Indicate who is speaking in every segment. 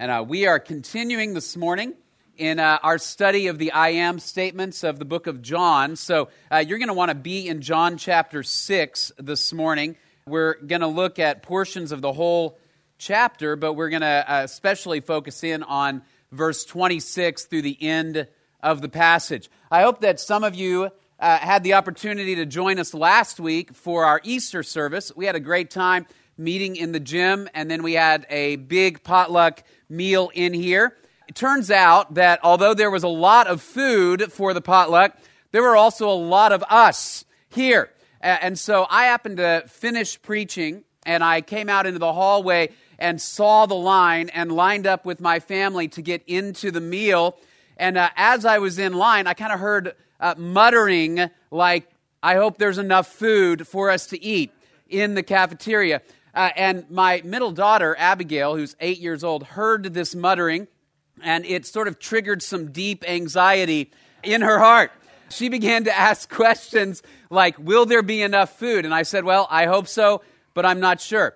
Speaker 1: And uh, we are continuing this morning in uh, our study of the I am statements of the book of John. So uh, you're going to want to be in John chapter 6 this morning. We're going to look at portions of the whole chapter, but we're going to uh, especially focus in on verse 26 through the end of the passage. I hope that some of you uh, had the opportunity to join us last week for our Easter service. We had a great time meeting in the gym, and then we had a big potluck meal in here. It turns out that although there was a lot of food for the potluck, there were also a lot of us here. And so I happened to finish preaching, and I came out into the hallway and saw the line and lined up with my family to get into the meal. And uh, as I was in line, I kind of heard uh, muttering, like, I hope there's enough food for us to eat in the cafeteria. Uh, and my middle daughter, Abigail, who's eight years old, heard this muttering, and it sort of triggered some deep anxiety in her heart. She began to ask questions like, Will there be enough food? And I said, Well, I hope so, but I'm not sure.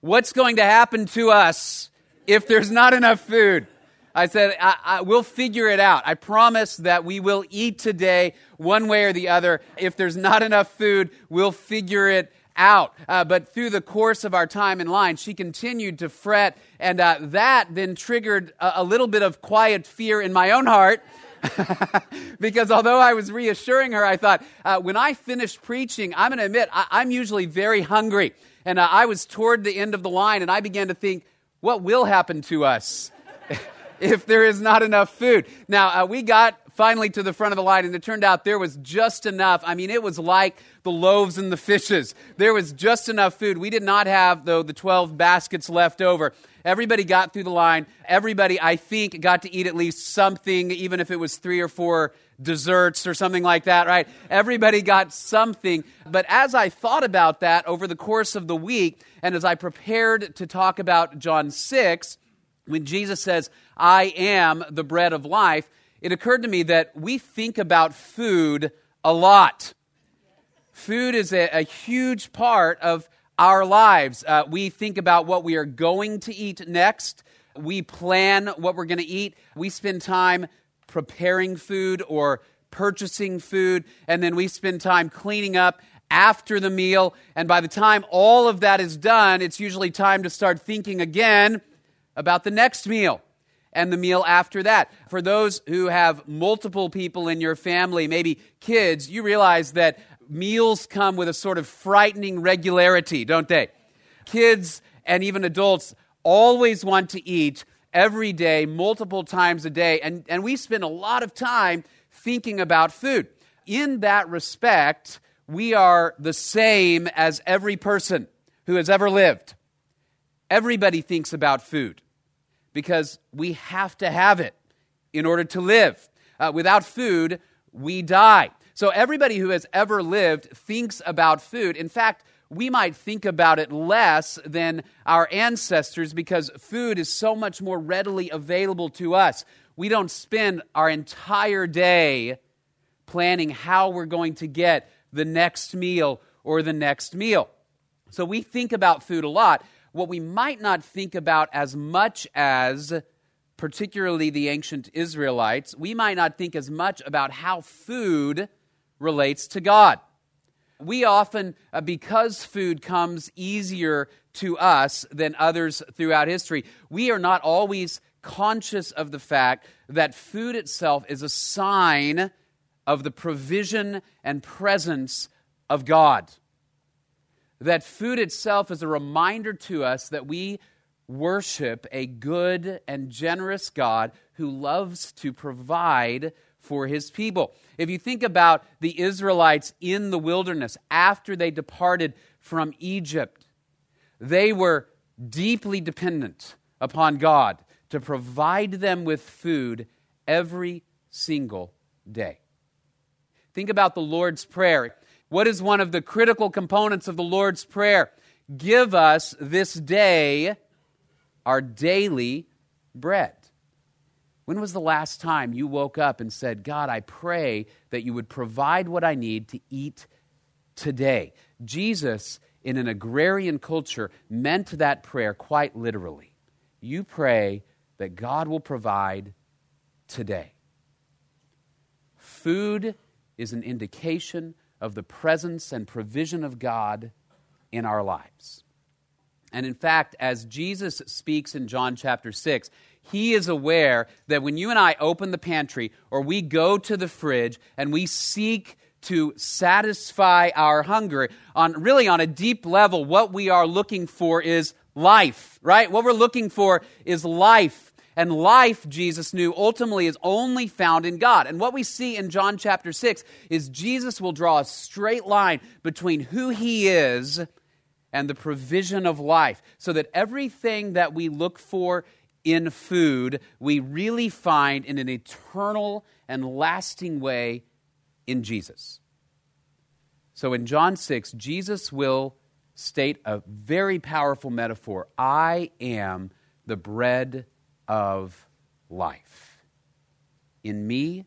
Speaker 1: What's going to happen to us if there's not enough food? I said, I, I, We'll figure it out. I promise that we will eat today one way or the other. If there's not enough food, we'll figure it out. Uh, but through the course of our time in line, she continued to fret, and uh, that then triggered a, a little bit of quiet fear in my own heart. because although I was reassuring her, I thought, uh, when I finish preaching, I'm going to admit, I, am usually very hungry. And uh, I was toward the end of the line, and I began to think, what will happen to us if there is not enough food? Now, uh, we got finally to the front of the line, and it turned out there was just enough. I mean, it was like the loaves and the fishes. There was just enough food. We did not have, though, the 12 baskets left over. Everybody got through the line. Everybody, I think, got to eat at least something, even if it was three or four desserts or something like that, right? Everybody got something. But as I thought about that over the course of the week, and as I prepared to talk about John 6, when Jesus says, I am the bread of life, it occurred to me that we think about food a lot. Food is a, a huge part of our lives. Uh, we think about what we are going to eat next. We plan what we're going to eat. We spend time preparing food or purchasing food, and then we spend time cleaning up after the meal. And by the time all of that is done, it's usually time to start thinking again about the next meal and the meal after that. For those who have multiple people in your family, maybe kids, you realize that meals come with a sort of frightening regularity, don't they? Kids and even adults always want to eat every day, multiple times a day, and, and we spend a lot of time thinking about food. In that respect, we are the same as every person who has ever lived. Everybody thinks about food because we have to have it in order to live. Uh, without food, we die. So everybody who has ever lived thinks about food. In fact, we might think about it less than our ancestors because food is so much more readily available to us. We don't spend our entire day planning how we're going to get the next meal or the next meal. So we think about food a lot what we might not think about as much as, particularly the ancient Israelites, we might not think as much about how food relates to God. We often, uh, because food comes easier to us than others throughout history, we are not always conscious of the fact that food itself is a sign of the provision and presence of God that food itself is a reminder to us that we worship a good and generous God who loves to provide for his people. If you think about the Israelites in the wilderness after they departed from Egypt, they were deeply dependent upon God to provide them with food every single day. Think about the Lord's Prayer. What is one of the critical components of the Lord's Prayer? Give us this day our daily bread. When was the last time you woke up and said, God, I pray that you would provide what I need to eat today? Jesus, in an agrarian culture, meant that prayer quite literally. You pray, that God will provide today. Food is an indication of the presence and provision of God in our lives. And in fact, as Jesus speaks in John chapter 6, he is aware that when you and I open the pantry or we go to the fridge and we seek to satisfy our hunger, on really on a deep level, what we are looking for is life, right? What we're looking for is life. And life, Jesus knew, ultimately is only found in God. And what we see in John chapter 6 is Jesus will draw a straight line between who he is and the provision of life, so that everything that we look for in food, we really find in an eternal and lasting way in Jesus. So in John 6, Jesus will state a very powerful metaphor I am the bread of life. In me,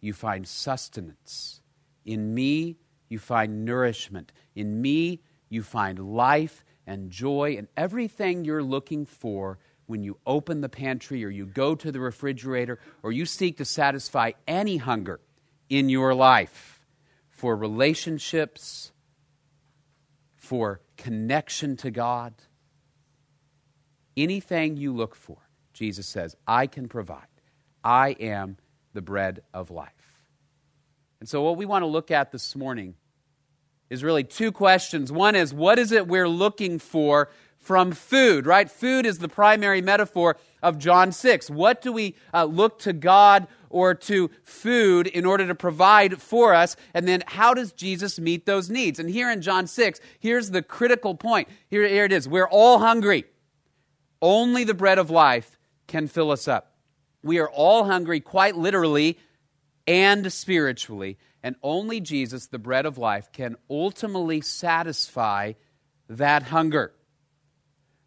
Speaker 1: you find sustenance. In me, you find nourishment. In me, you find life and joy and everything you're looking for when you open the pantry or you go to the refrigerator or you seek to satisfy any hunger in your life for relationships, for connection to God. Anything you look for, Jesus says, I can provide. I am the bread of life. And so, what we want to look at this morning is really two questions. One is, what is it we're looking for from food, right? Food is the primary metaphor of John 6. What do we uh, look to God or to food in order to provide for us? And then how does Jesus meet those needs? And here in John 6, here's the critical point. Here, here it is. We're all hungry. Only the bread of life can fill us up. We are all hungry, quite literally and spiritually. And only Jesus, the bread of life, can ultimately satisfy that hunger.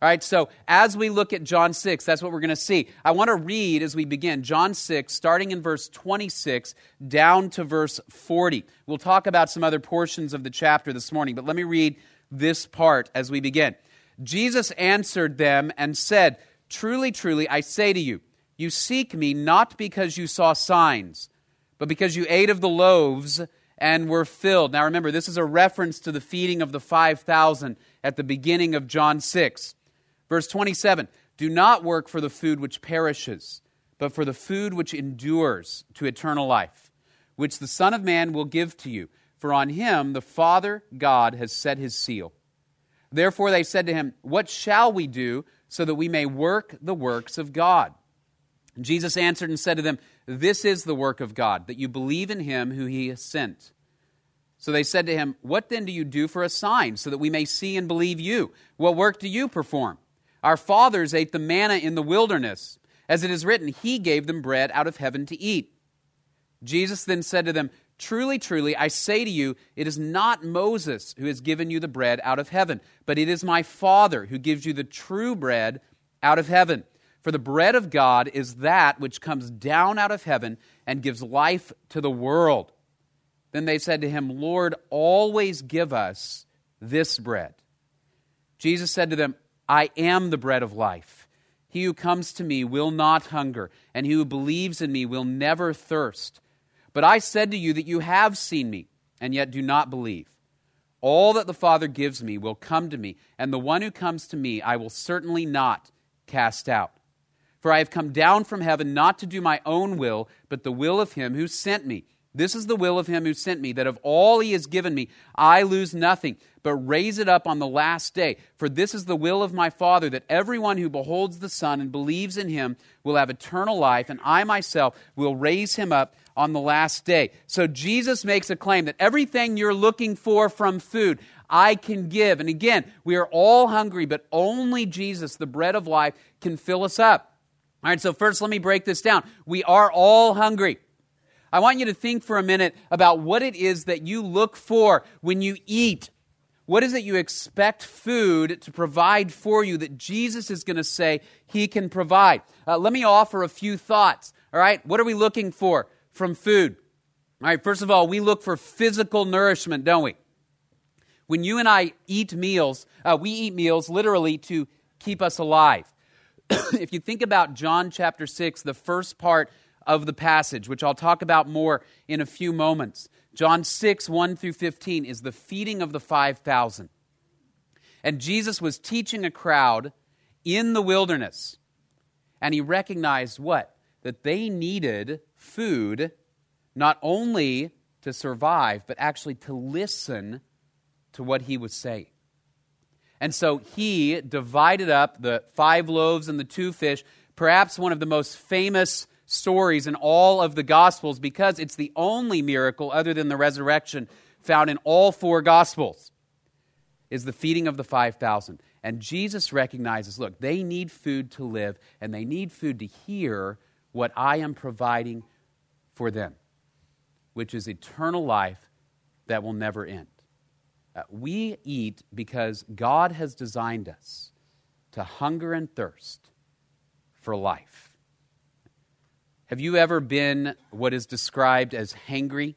Speaker 1: All right, so as we look at John 6, that's what we're going to see. I want to read as we begin John 6, starting in verse 26 down to verse 40. We'll talk about some other portions of the chapter this morning, but let me read this part as we begin. Jesus answered them and said, Truly, truly, I say to you, you seek me not because you saw signs, but because you ate of the loaves and were filled. Now remember, this is a reference to the feeding of the 5,000 at the beginning of John 6. Verse 27 Do not work for the food which perishes, but for the food which endures to eternal life, which the Son of Man will give to you. For on him the Father God has set his seal. Therefore they said to him, What shall we do so that we may work the works of God? Jesus answered and said to them, This is the work of God, that you believe in him who he has sent. So they said to him, What then do you do for a sign, so that we may see and believe you? What work do you perform? Our fathers ate the manna in the wilderness. As it is written, He gave them bread out of heaven to eat. Jesus then said to them, Truly, truly, I say to you, it is not Moses who has given you the bread out of heaven, but it is my Father who gives you the true bread out of heaven. For the bread of God is that which comes down out of heaven and gives life to the world. Then they said to him, Lord, always give us this bread. Jesus said to them, I am the bread of life. He who comes to me will not hunger, and he who believes in me will never thirst. But I said to you that you have seen me, and yet do not believe. All that the Father gives me will come to me, and the one who comes to me I will certainly not cast out. For I have come down from heaven not to do my own will, but the will of him who sent me. This is the will of him who sent me, that of all he has given me, I lose nothing, but raise it up on the last day. For this is the will of my Father, that everyone who beholds the Son and believes in him will have eternal life, and I myself will raise him up on the last day. So Jesus makes a claim that everything you're looking for from food, I can give. And again, we are all hungry, but only Jesus, the bread of life, can fill us up. All right, so first let me break this down. We are all hungry. I want you to think for a minute about what it is that you look for when you eat. What is it you expect food to provide for you that Jesus is going to say he can provide? Uh, let me offer a few thoughts. All right, what are we looking for from food? All right, first of all, we look for physical nourishment, don't we? When you and I eat meals, uh, we eat meals literally to keep us alive. if you think about John chapter 6, the first part of the passage, which I'll talk about more in a few moments, John 6, 1 through 15, is the feeding of the 5,000. And Jesus was teaching a crowd in the wilderness. And he recognized what? That they needed food not only to survive, but actually to listen to what he was saying. And so he divided up the five loaves and the two fish, perhaps one of the most famous stories in all of the Gospels because it's the only miracle other than the resurrection found in all four Gospels is the feeding of the 5,000. And Jesus recognizes look, they need food to live, and they need food to hear what I am providing for them, which is eternal life that will never end. Uh, we eat because God has designed us to hunger and thirst for life. Have you ever been what is described as hangry?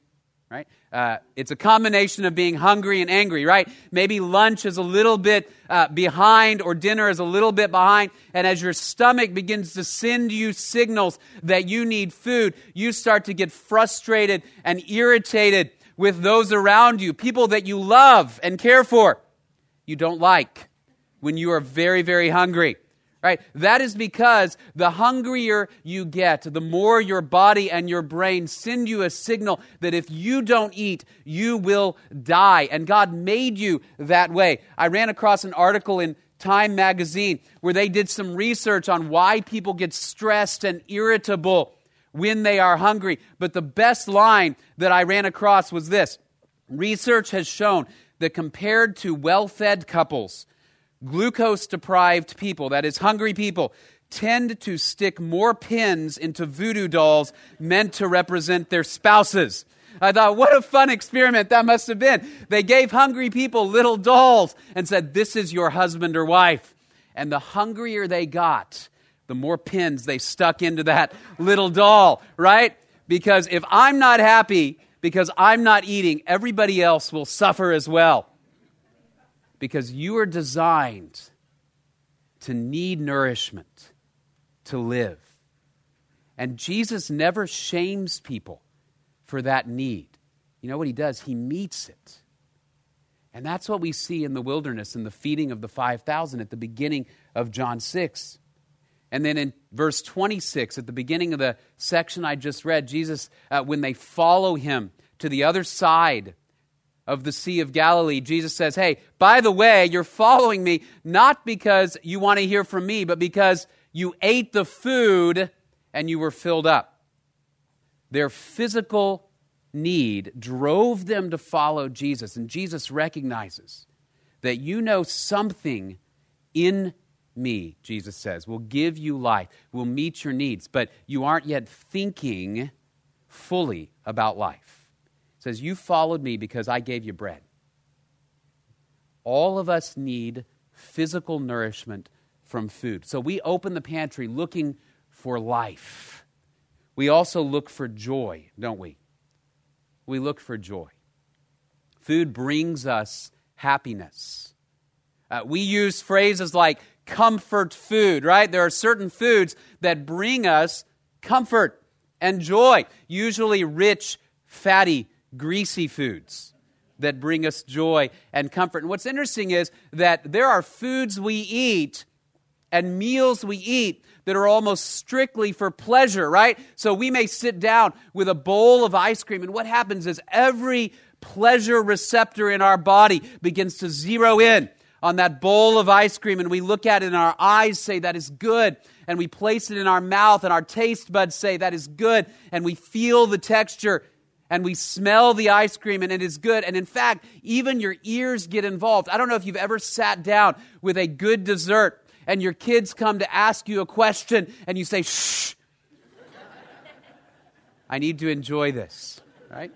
Speaker 1: Right? Uh, it's a combination of being hungry and angry, right? Maybe lunch is a little bit uh, behind or dinner is a little bit behind, and as your stomach begins to send you signals that you need food, you start to get frustrated and irritated with those around you, people that you love and care for, you don't like when you are very, very hungry right? That is because the hungrier you get, the more your body and your brain send you a signal that if you don't eat, you will die. And God made you that way. I ran across an article in Time magazine where they did some research on why people get stressed and irritable when they are hungry. But the best line that I ran across was this Research has shown that compared to well fed couples, glucose deprived people, that is, hungry people, tend to stick more pins into voodoo dolls meant to represent their spouses. I thought, what a fun experiment that must have been. They gave hungry people little dolls and said, This is your husband or wife. And the hungrier they got, the more pins they stuck into that little doll, right? Because if I'm not happy because I'm not eating, everybody else will suffer as well because you are designed to need nourishment to live. And Jesus never shames people for that need. You know what he does? He meets it. And that's what we see in the wilderness in the feeding of the 5,000 at the beginning of John 6. And then in verse 26, at the beginning of the section I just read, Jesus, uh, when they follow him to the other side of the Sea of Galilee, Jesus says, Hey, by the way, you're following me not because you want to hear from me, but because you ate the food and you were filled up. Their physical need drove them to follow Jesus. And Jesus recognizes that you know something in me, Jesus says, will give you life, will meet your needs, but you aren't yet thinking fully about life says, You followed me because I gave you bread. All of us need physical nourishment from food. So we open the pantry looking for life. We also look for joy, don't we? We look for joy. Food brings us happiness. Uh, we use phrases like comfort food, right? There are certain foods that bring us comfort and joy, usually rich, fatty greasy foods that bring us joy and comfort. And what's interesting is that there are foods we eat and meals we eat that are almost strictly for pleasure, right? So we may sit down with a bowl of ice cream, and what happens is every pleasure receptor in our body begins to zero in on that bowl of ice cream, and we look at it, and our eyes say, That is good. And we place it in our mouth, and our taste buds say, That is good. And we feel the texture and we smell the ice cream and it is good. And in fact, even your ears get involved. I don't know if you've ever sat down with a good dessert and your kids come to ask you a question and you say, shh, I need to enjoy this, right?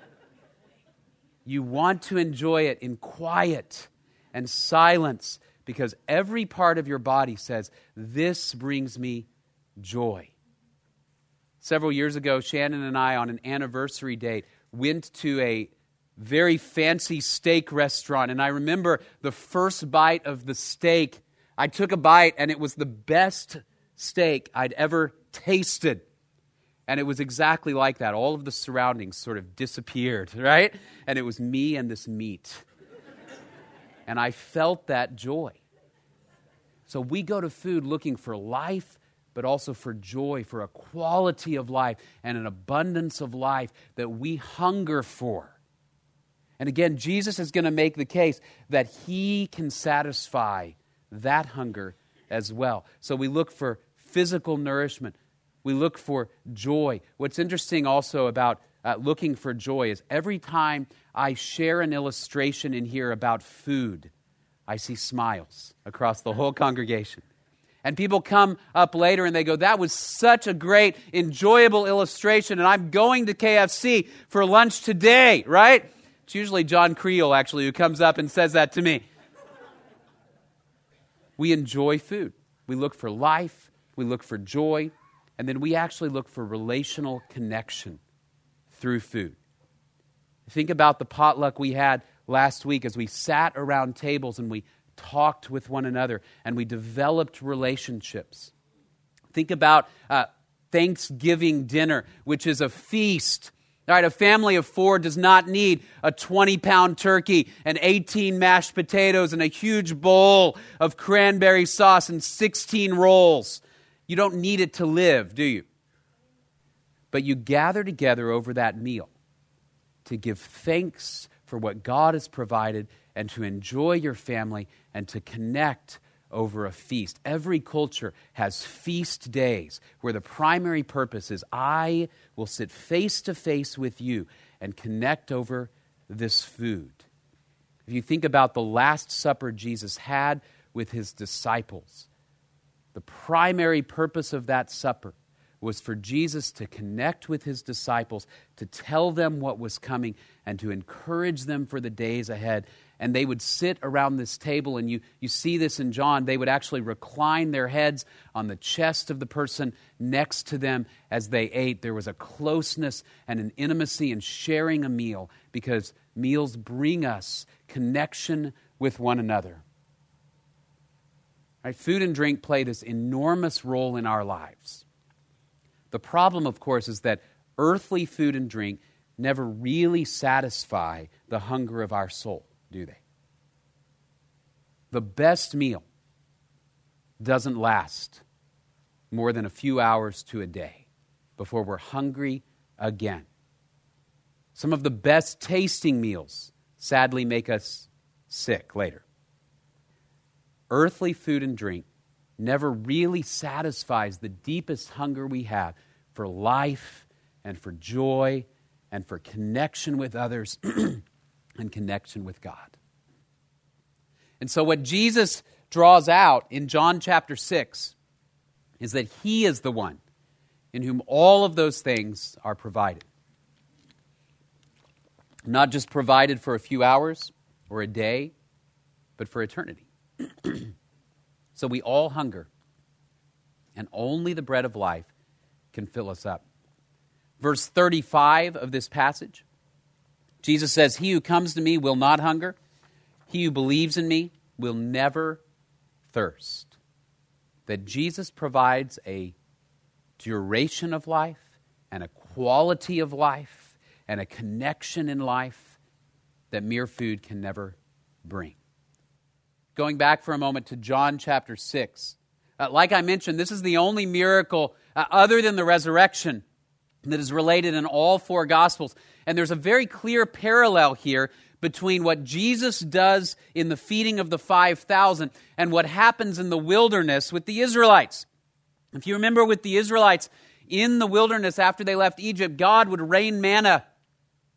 Speaker 1: You want to enjoy it in quiet and silence because every part of your body says, This brings me joy. Several years ago, Shannon and I, on an anniversary date, went to a very fancy steak restaurant, and I remember the first bite of the steak. I took a bite, and it was the best steak I'd ever tasted. And it was exactly like that. All of the surroundings sort of disappeared, right? And it was me and this meat. and I felt that joy. So we go to food looking for life, but also for joy, for a quality of life and an abundance of life that we hunger for. And again, Jesus is going to make the case that he can satisfy that hunger as well. So we look for physical nourishment, we look for joy. What's interesting also about uh, looking for joy is every time I share an illustration in here about food, I see smiles across the whole congregation. And people come up later and they go, That was such a great, enjoyable illustration, and I'm going to KFC for lunch today, right? It's usually John Creel, actually, who comes up and says that to me. we enjoy food. We look for life, we look for joy, and then we actually look for relational connection through food. Think about the potluck we had last week as we sat around tables and we talked with one another and we developed relationships. Think about uh, Thanksgiving dinner, which is a feast. All right, a family of four does not need a 20 pound turkey and 18 mashed potatoes and a huge bowl of cranberry sauce and 16 rolls. You don't need it to live, do you? But you gather together over that meal to give thanks for what God has provided and to enjoy your family and to connect over a feast. Every culture has feast days where the primary purpose is I will sit face to face with you and connect over this food. If you think about the Last Supper Jesus had with his disciples, the primary purpose of that supper was for Jesus to connect with his disciples, to tell them what was coming, and to encourage them for the days ahead. And they would sit around this table, and you, you see this in John. They would actually recline their heads on the chest of the person next to them as they ate. There was a closeness and an intimacy in sharing a meal because meals bring us connection with one another. Right? Food and drink play this enormous role in our lives. The problem, of course, is that earthly food and drink never really satisfy the hunger of our soul, do they? The best meal doesn't last more than a few hours to a day before we're hungry again. Some of the best tasting meals sadly make us sick later earthly food and drink never really satisfies the deepest hunger we have for life and for joy and for connection with others and connection with God. And so, what Jesus draws out in John chapter 6 is that He is the one in whom all of those things are provided. Not just provided for a few hours or a day, but for eternity. so we all hunger, and only the bread of life can fill us up. Verse 35 of this passage, Jesus says, He who comes to me will not hunger, he who believes in me will never thirst. That Jesus provides a duration of life and a quality of life and a connection in life that mere food can never bring going back for a moment to John chapter 6. Uh, like I mentioned, this is the only miracle uh, other than the resurrection that is related in all four Gospels. And there's a very clear parallel here between what Jesus does in the feeding of the 5,000 and what happens in the wilderness with the Israelites. If you remember with the Israelites in the wilderness after they left Egypt, God would rain manna,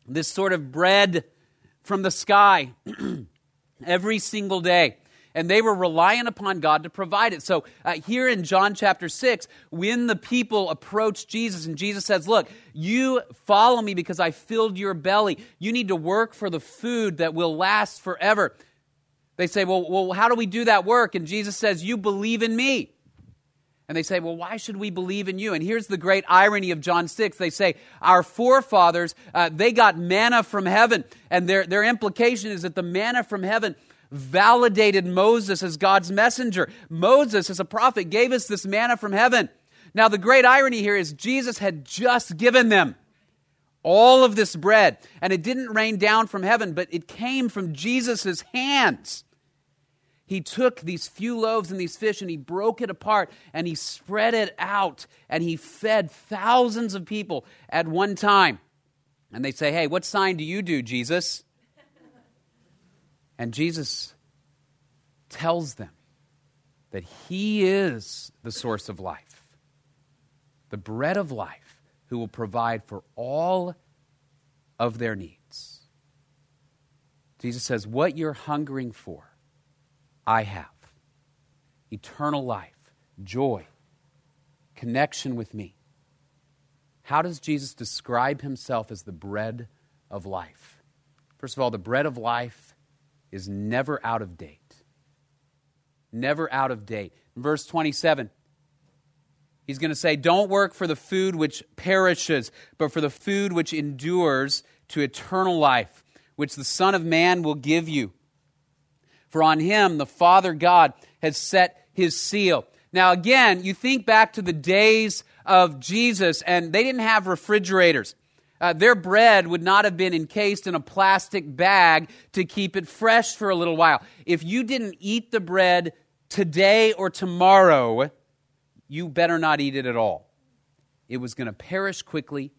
Speaker 1: this sort of bread from the sky, every single day and they were relying upon God to provide it. So, uh, here in John chapter 6, when the people approach Jesus and Jesus says, Look, you follow me because I filled your belly. You need to work for the food that will last forever. They say, Well, well how do we do that work? And Jesus says, You believe in me. And they say, Well, why should we believe in you? And here's the great irony of John 6. They say, Our forefathers, uh, they got manna from heaven. And their, their implication is that the manna from heaven validated Moses as God's messenger. Moses, as a prophet, gave us this manna from heaven. Now, the great irony here is Jesus had just given them all of this bread, and it didn't rain down from heaven, but it came from Jesus' hands. He took these few loaves and these fish and he broke it apart and he spread it out and he fed thousands of people at one time. And they say, Hey, what sign do you do, Jesus? And Jesus tells them that he is the source of life, the bread of life, who will provide for all of their needs. Jesus says, What you're hungering for, I have eternal life, joy, connection with me. How does Jesus describe himself as the bread of life? First of all, the bread of life is never out of date. Never out of date. In verse 27, he's going to say, Don't work for the food which perishes, but for the food which endures to eternal life, which the Son of Man will give you. For on him the Father God has set his seal. Now, again, you think back to the days of Jesus, and they didn't have refrigerators. Uh, their bread would not have been encased in a plastic bag to keep it fresh for a little while. If you didn't eat the bread today or tomorrow, you better not eat it at all. It was going to perish quickly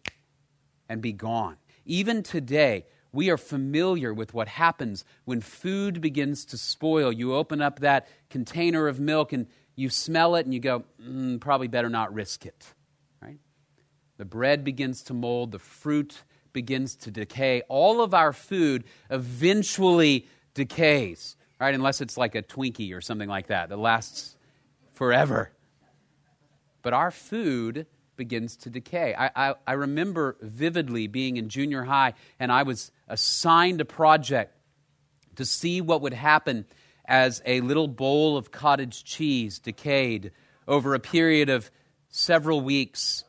Speaker 1: and be gone. Even today, we are familiar with what happens when food begins to spoil. You open up that container of milk and you smell it and you go, mm, probably better not risk it. The bread begins to mold, the fruit begins to decay. All of our food eventually decays, right? Unless it's like a Twinkie or something like that that lasts forever. But our food begins to decay. I, I, I, remember vividly being in junior high, and I was assigned a project to see what would happen as a little bowl of cottage cheese decayed over a period of several weeks.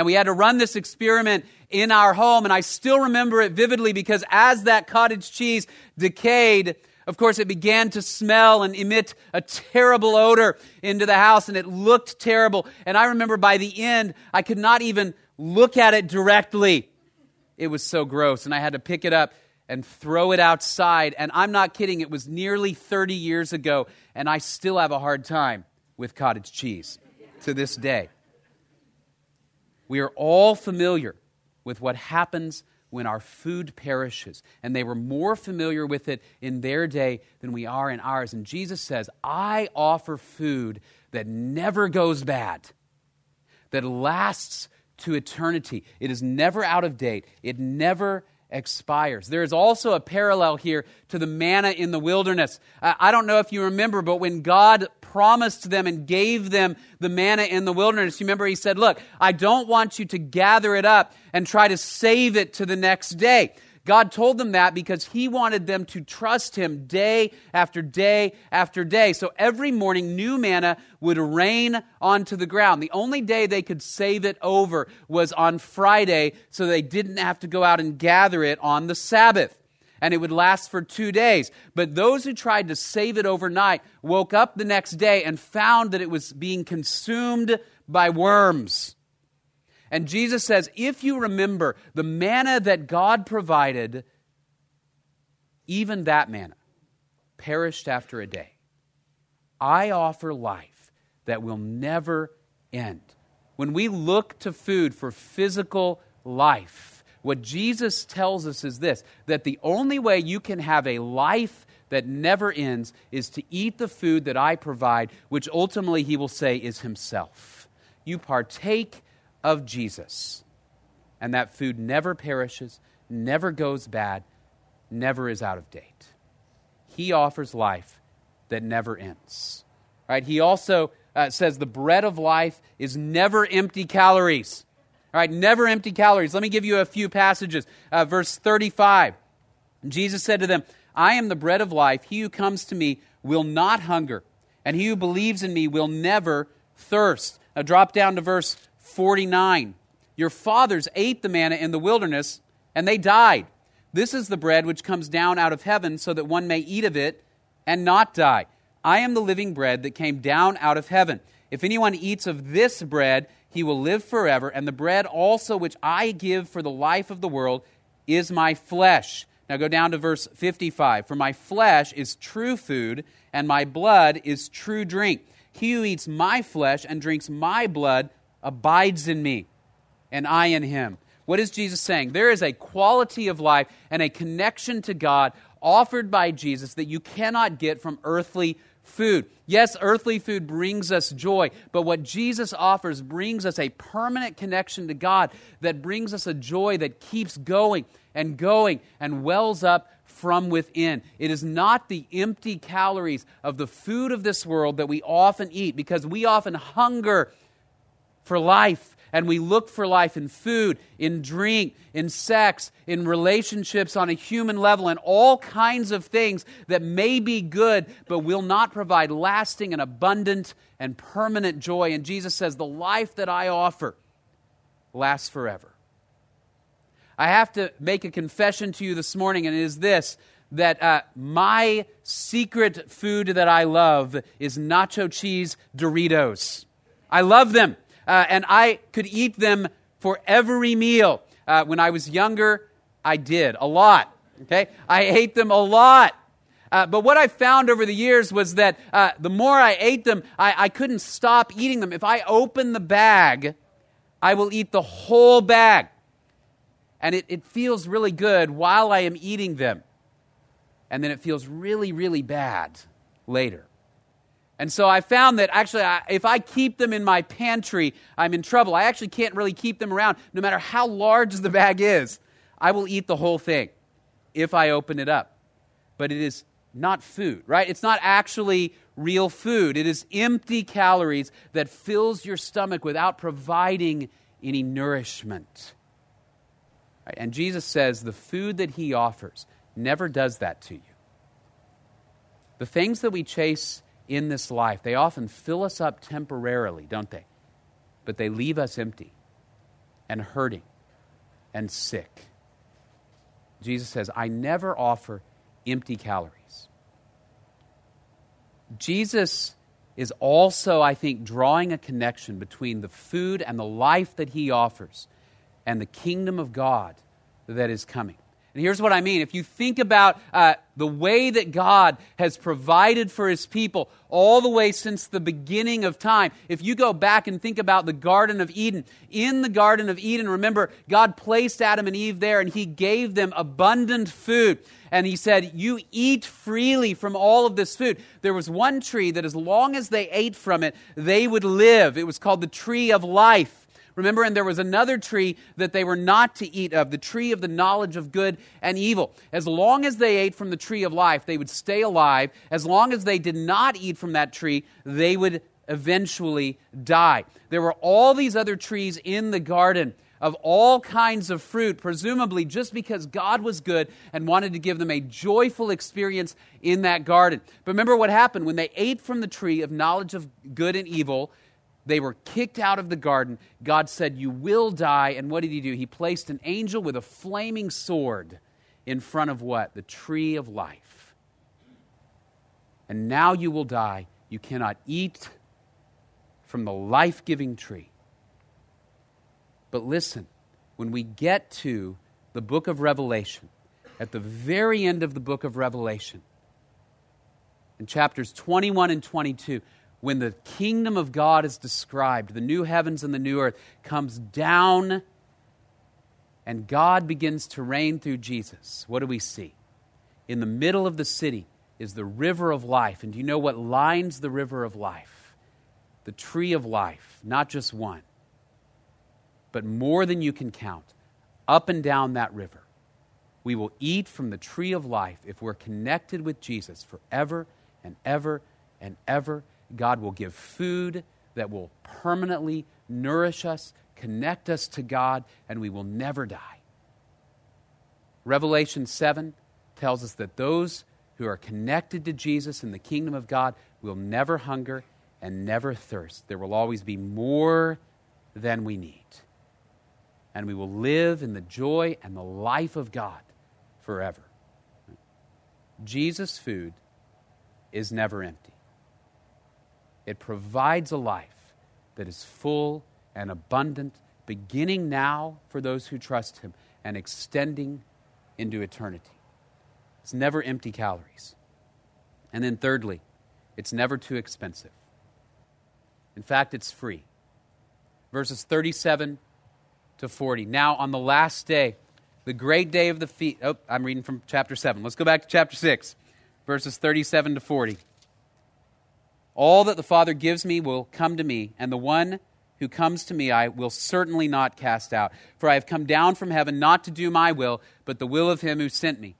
Speaker 1: And we had to run this experiment in our home, and I still remember it vividly because as that cottage cheese decayed, of course, it began to smell and emit a terrible odor into the house, and it looked terrible. And I remember by the end, I could not even look at it directly. It was so gross, and I had to pick it up and throw it outside. And I'm not kidding, it was nearly 30 years ago, and I still have a hard time with cottage cheese to this day. We are all familiar with what happens when our food perishes. And they were more familiar with it in their day than we are in ours. And Jesus says, I offer food that never goes bad, that lasts to eternity. It is never out of date, it never expires. There is also a parallel here to the manna in the wilderness. I don't know if you remember, but when God promised them and gave them the manna in the wilderness, you remember He said, Look, I don't want you to gather it up and try to save it to the next day. God told them that because He wanted them to trust Him day after day after day. So every morning, new manna would rain onto the ground. The only day they could save it over was on Friday, so they didn't have to go out and gather it on the Sabbath. And it would last for two days. But those who tried to save it overnight woke up the next day and found that it was being consumed by worms. And Jesus says, if you remember the manna that God provided, even that manna perished after a day. I offer life that will never end. When we look to food for physical life, what Jesus tells us is this that the only way you can have a life that never ends is to eat the food that I provide, which ultimately he will say is himself. You partake of Jesus. And that food never perishes, never goes bad, never is out of date. He offers life that never ends. Right? He also uh, says the bread of life is never empty calories. All right, never empty calories. Let me give you a few passages. Uh, verse 35. Jesus said to them, I am the bread of life. He who comes to me will not hunger, and he who believes in me will never thirst. Now drop down to verse 49. Your fathers ate the manna in the wilderness, and they died. This is the bread which comes down out of heaven, so that one may eat of it and not die. I am the living bread that came down out of heaven. If anyone eats of this bread, he will live forever, and the bread also which I give for the life of the world is my flesh. Now go down to verse 55. For my flesh is true food, and my blood is true drink. He who eats my flesh and drinks my blood abides in me, and I in him. What is Jesus saying? There is a quality of life and a connection to God offered by Jesus that you cannot get from earthly food. Yes, earthly food brings us joy, but what Jesus offers brings us a permanent connection to God that brings us a joy that keeps going and going and wells up from within. It is not the empty calories of the food of this world that we often eat because we often hunger for life and we look for life in food, in drink, in sex, in relationships on a human level, and all kinds of things that may be good but will not provide lasting and abundant and permanent joy. And Jesus says, The life that I offer lasts forever. I have to make a confession to you this morning, and it is this that uh, my secret food that I love is nacho cheese Doritos. I love them uh, and I could eat them for every meal. Uh, when I was younger, I did a lot. Okay, I ate them a lot. Uh, but what I found over the years was that uh, the more I ate them, I, I couldn't stop eating them. If I open the bag, I will eat the whole bag. And it, it feels really good while I am eating them. And then it feels really, really bad later. And so I found that actually, I, if I keep them in my pantry, I'm in trouble. I actually can't really keep them around, no matter how large the bag is. I will eat the whole thing if I open it up. But it is not food, right? It's not actually real food. It is empty calories that fills your stomach without providing any nourishment. Right? And Jesus says the food that he offers never does that to you. The things that we chase in this life, they often fill us up temporarily, don't they? But they leave us empty and hurting and sick. Jesus says, I never offer empty calories. Jesus is also, I think, drawing a connection between the food and the life that he offers and the kingdom of God that is coming. And here's what I mean. If you think about uh, the way that God has provided for his people all the way since the beginning of time, if you go back and think about the Garden of Eden, in the Garden of Eden, remember, God placed Adam and Eve there and he gave them abundant food. And he said, You eat freely from all of this food. There was one tree that, as long as they ate from it, they would live. It was called the tree of life. Remember, and there was another tree that they were not to eat of, the tree of the knowledge of good and evil. As long as they ate from the tree of life, they would stay alive. As long as they did not eat from that tree, they would eventually die. There were all these other trees in the garden of all kinds of fruit, presumably just because God was good and wanted to give them a joyful experience in that garden. But remember what happened when they ate from the tree of knowledge of good and evil they were kicked out of the garden. God said, You will die. And what did he do? He placed an angel with a flaming sword in front of what? The tree of life. And now you will die. You cannot eat from the life giving tree. But listen, when we get to the book of Revelation, at the very end of the book of Revelation, in chapters 21 and 22, when the kingdom of God is described, the new heavens and the new earth comes down and God begins to reign through Jesus, what do we see? In the middle of the city is the river of life. And do you know what lines the river of life? The tree of life, not just one, but more than you can count, up and down that river. We will eat from the tree of life if we're connected with Jesus forever and ever and ever God will give food that will permanently nourish us, connect us to God, and we will never die. Revelation 7 tells us that those who are connected to Jesus in the kingdom of God will never hunger and never thirst. There will always be more than we need. And we will live in the joy and the life of God forever. Jesus' food is never empty. It provides a life that is full and abundant, beginning now for those who trust Him and extending into eternity. It's never empty calories. And then, thirdly, it's never too expensive. In fact, it's free. Verses 37 to 40. Now, on the last day, the great day of the feast. Oh, I'm reading from chapter 7. Let's go back to chapter 6, verses 37 to 40. All that the Father gives me will come to me, and the one who comes to me I will certainly not cast out. For I have come down from heaven not to do my will, but the will of him who sent me.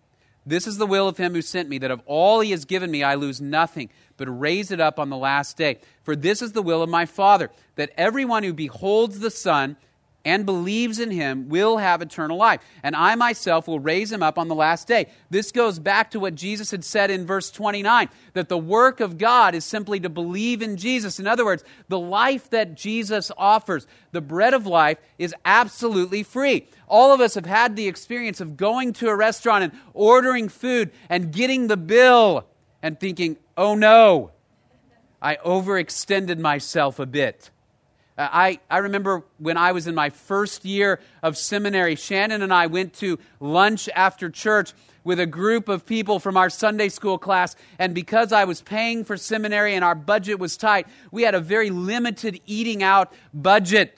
Speaker 1: This is the will of him who sent me, that of all he has given me I lose nothing, but raise it up on the last day. For this is the will of my Father, that everyone who beholds the Son and believes in him will have eternal life. And I myself will raise him up on the last day. This goes back to what Jesus had said in verse 29 that the work of God is simply to believe in Jesus. In other words, the life that Jesus offers, the bread of life, is absolutely free. All of us have had the experience of going to a restaurant and ordering food and getting the bill and thinking, oh no, I overextended myself a bit. Uh, I, I remember when I was in my first year of seminary, Shannon and I went to lunch after church with a group of people from our Sunday school class. And because I was paying for seminary and our budget was tight, we had a very limited eating out budget.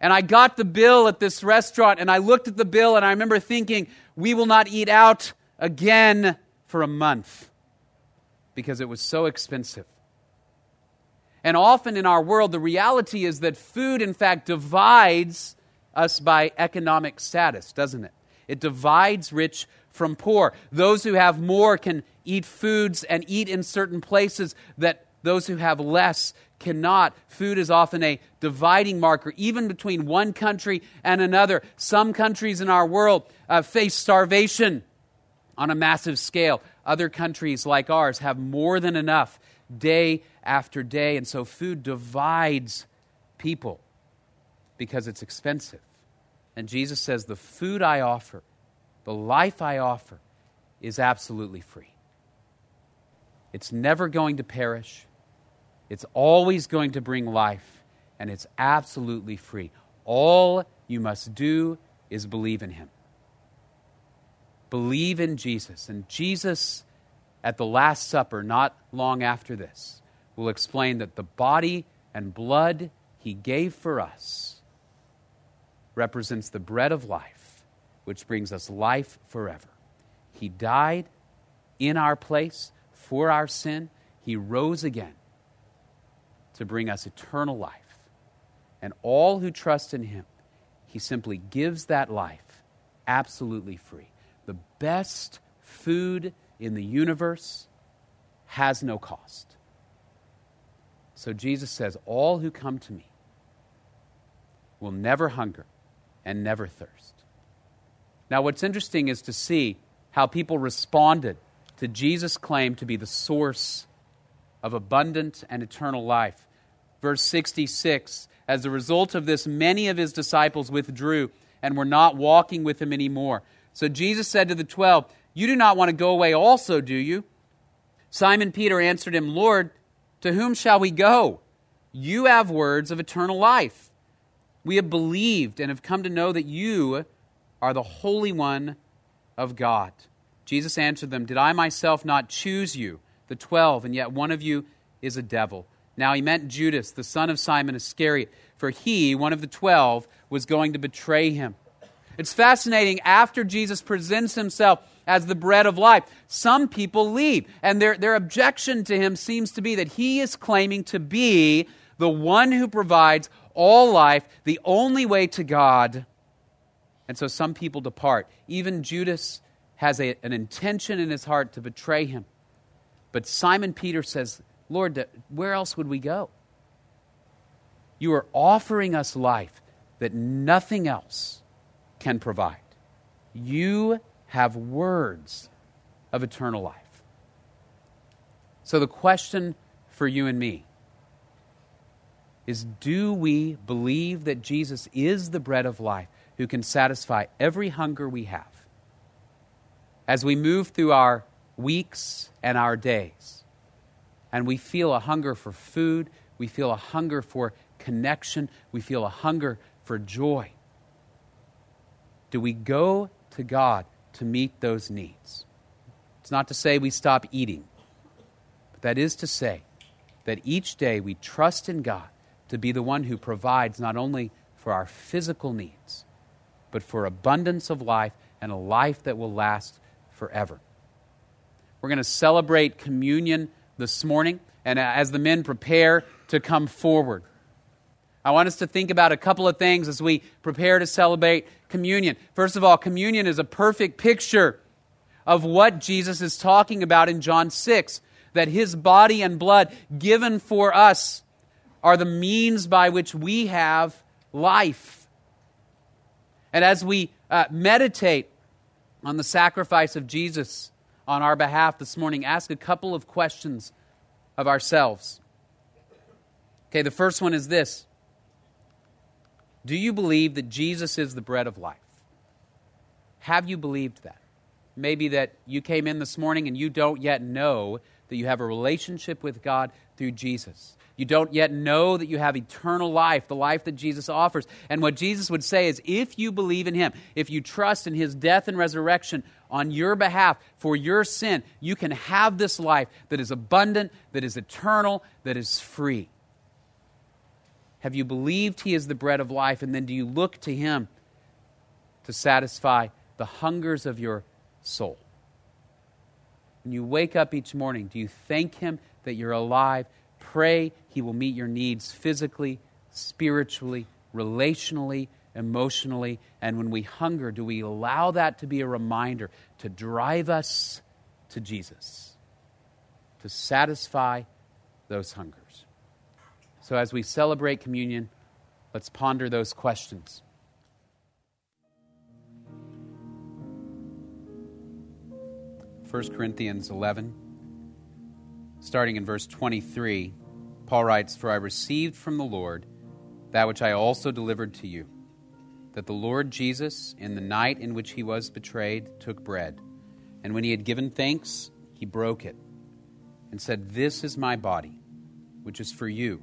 Speaker 1: And I got the bill at this restaurant and I looked at the bill and I remember thinking, we will not eat out again for a month because it was so expensive. And often in our world, the reality is that food, in fact, divides us by economic status, doesn't it? It divides rich from poor. Those who have more can eat foods and eat in certain places that those who have less cannot. Food is often a dividing marker, even between one country and another. Some countries in our world uh, face starvation on a massive scale. Other countries, like ours, have more than enough day after day. And so food divides people because it's expensive. And Jesus says, The food I offer, the life I offer, is absolutely free. It's never going to perish, it's always going to bring life, and it's absolutely free. All you must do is believe in Him. Believe in Jesus. And Jesus, at the Last Supper, not long after this, will explain that the body and blood he gave for us represents the bread of life, which brings us life forever. He died in our place for our sin, he rose again to bring us eternal life. And all who trust in him, he simply gives that life absolutely free. The best food in the universe has no cost. So Jesus says, All who come to me will never hunger and never thirst. Now, what's interesting is to see how people responded to Jesus' claim to be the source of abundant and eternal life. Verse 66 As a result of this, many of his disciples withdrew and were not walking with him anymore. So Jesus said to the twelve, You do not want to go away also, do you? Simon Peter answered him, Lord, to whom shall we go? You have words of eternal life. We have believed and have come to know that you are the Holy One of God. Jesus answered them, Did I myself not choose you, the twelve, and yet one of you is a devil? Now he meant Judas, the son of Simon Iscariot, for he, one of the twelve, was going to betray him. It's fascinating. After Jesus presents himself as the bread of life. Some people leave, and their, their objection to him seems to be that he is claiming to be the one who provides all life, the only way to God. And so some people depart. Even Judas has a, an intention in his heart to betray him. But Simon Peter says, Lord, where else would we go? You are offering us life that nothing else can provide. You have words of eternal life. So, the question for you and me is do we believe that Jesus is the bread of life who can satisfy every hunger we have? As we move through our weeks and our days. And we feel a hunger for food, we feel a hunger for connection, we feel a hunger for joy. Do we go to God to meet those needs? It's not to say we stop eating, but that is to say that each day we trust in God to be the one who provides not only for our physical needs, but for abundance of life and a life that will last forever. We're going to celebrate communion this morning, and as the men prepare to come forward, I want us to think about a couple of things as we prepare to celebrate communion. First of all, communion is a perfect picture of what Jesus is talking about in John 6 that his body and blood given for us are the means by which we have life. And as we uh, meditate on the sacrifice of Jesus on our behalf this morning, ask a couple of questions of ourselves. Okay, the first one is this Do you believe that Jesus is the bread of life? Have you believed that? Maybe that you came in this morning and you don't yet know that you have a relationship with God through Jesus. You don't yet know that you have eternal life, the life that Jesus offers. And what Jesus would say is if you believe in Him, if you trust in His death and resurrection on your behalf for your sin, you can have this life that is abundant, that is eternal, that is free. Have you believed He is the bread of life? And then do you look to Him to satisfy the hungers of your soul? When you wake up each morning, do you thank Him that you're alive? Pray He will meet your needs physically, spiritually, relationally, emotionally. And when we hunger, do we allow that to be a reminder to drive us to Jesus, to satisfy those hungers? So as we celebrate communion, let's ponder those questions. 1 Corinthians 11, starting in verse 23, Paul writes, For I received from the Lord that which I also delivered to you, that the Lord Jesus, in the night in which he was betrayed, took bread, and when he had given thanks, he broke it, and said, This is my body, which is for you.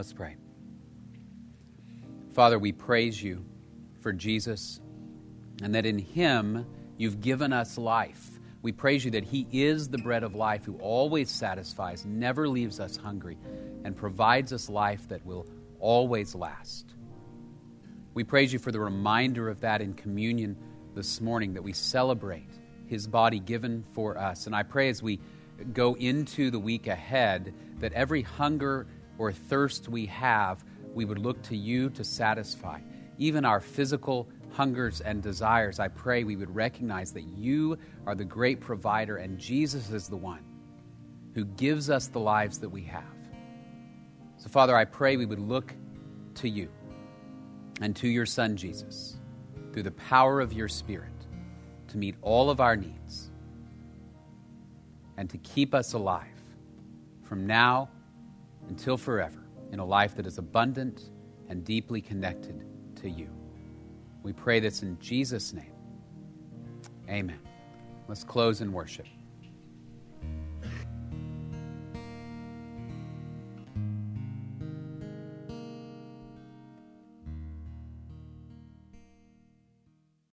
Speaker 1: Let's pray. Father, we praise you for Jesus and that in him You've given us life. We praise you that He is the bread of life who always satisfies, never leaves us hungry, and provides us life that will always last. We praise you for the reminder of that in communion this morning that we celebrate His body given for us. And I pray as we go into the week ahead that every hunger or thirst we have, we would look to you to satisfy, even our physical hungers and desires, I pray we would recognize that you are the great provider and Jesus is the one who gives us the lives that we have. So, Father, I pray we would look to you and to your Son, Jesus, through the power of your Spirit to meet all of our needs and to keep us alive from now until forever in a life that is abundant and deeply connected to you. We pray this in Jesus' name. Amen. Let's close in worship.